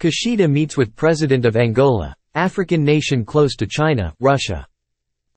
Kashida meets with President of Angola, African nation close to China, Russia.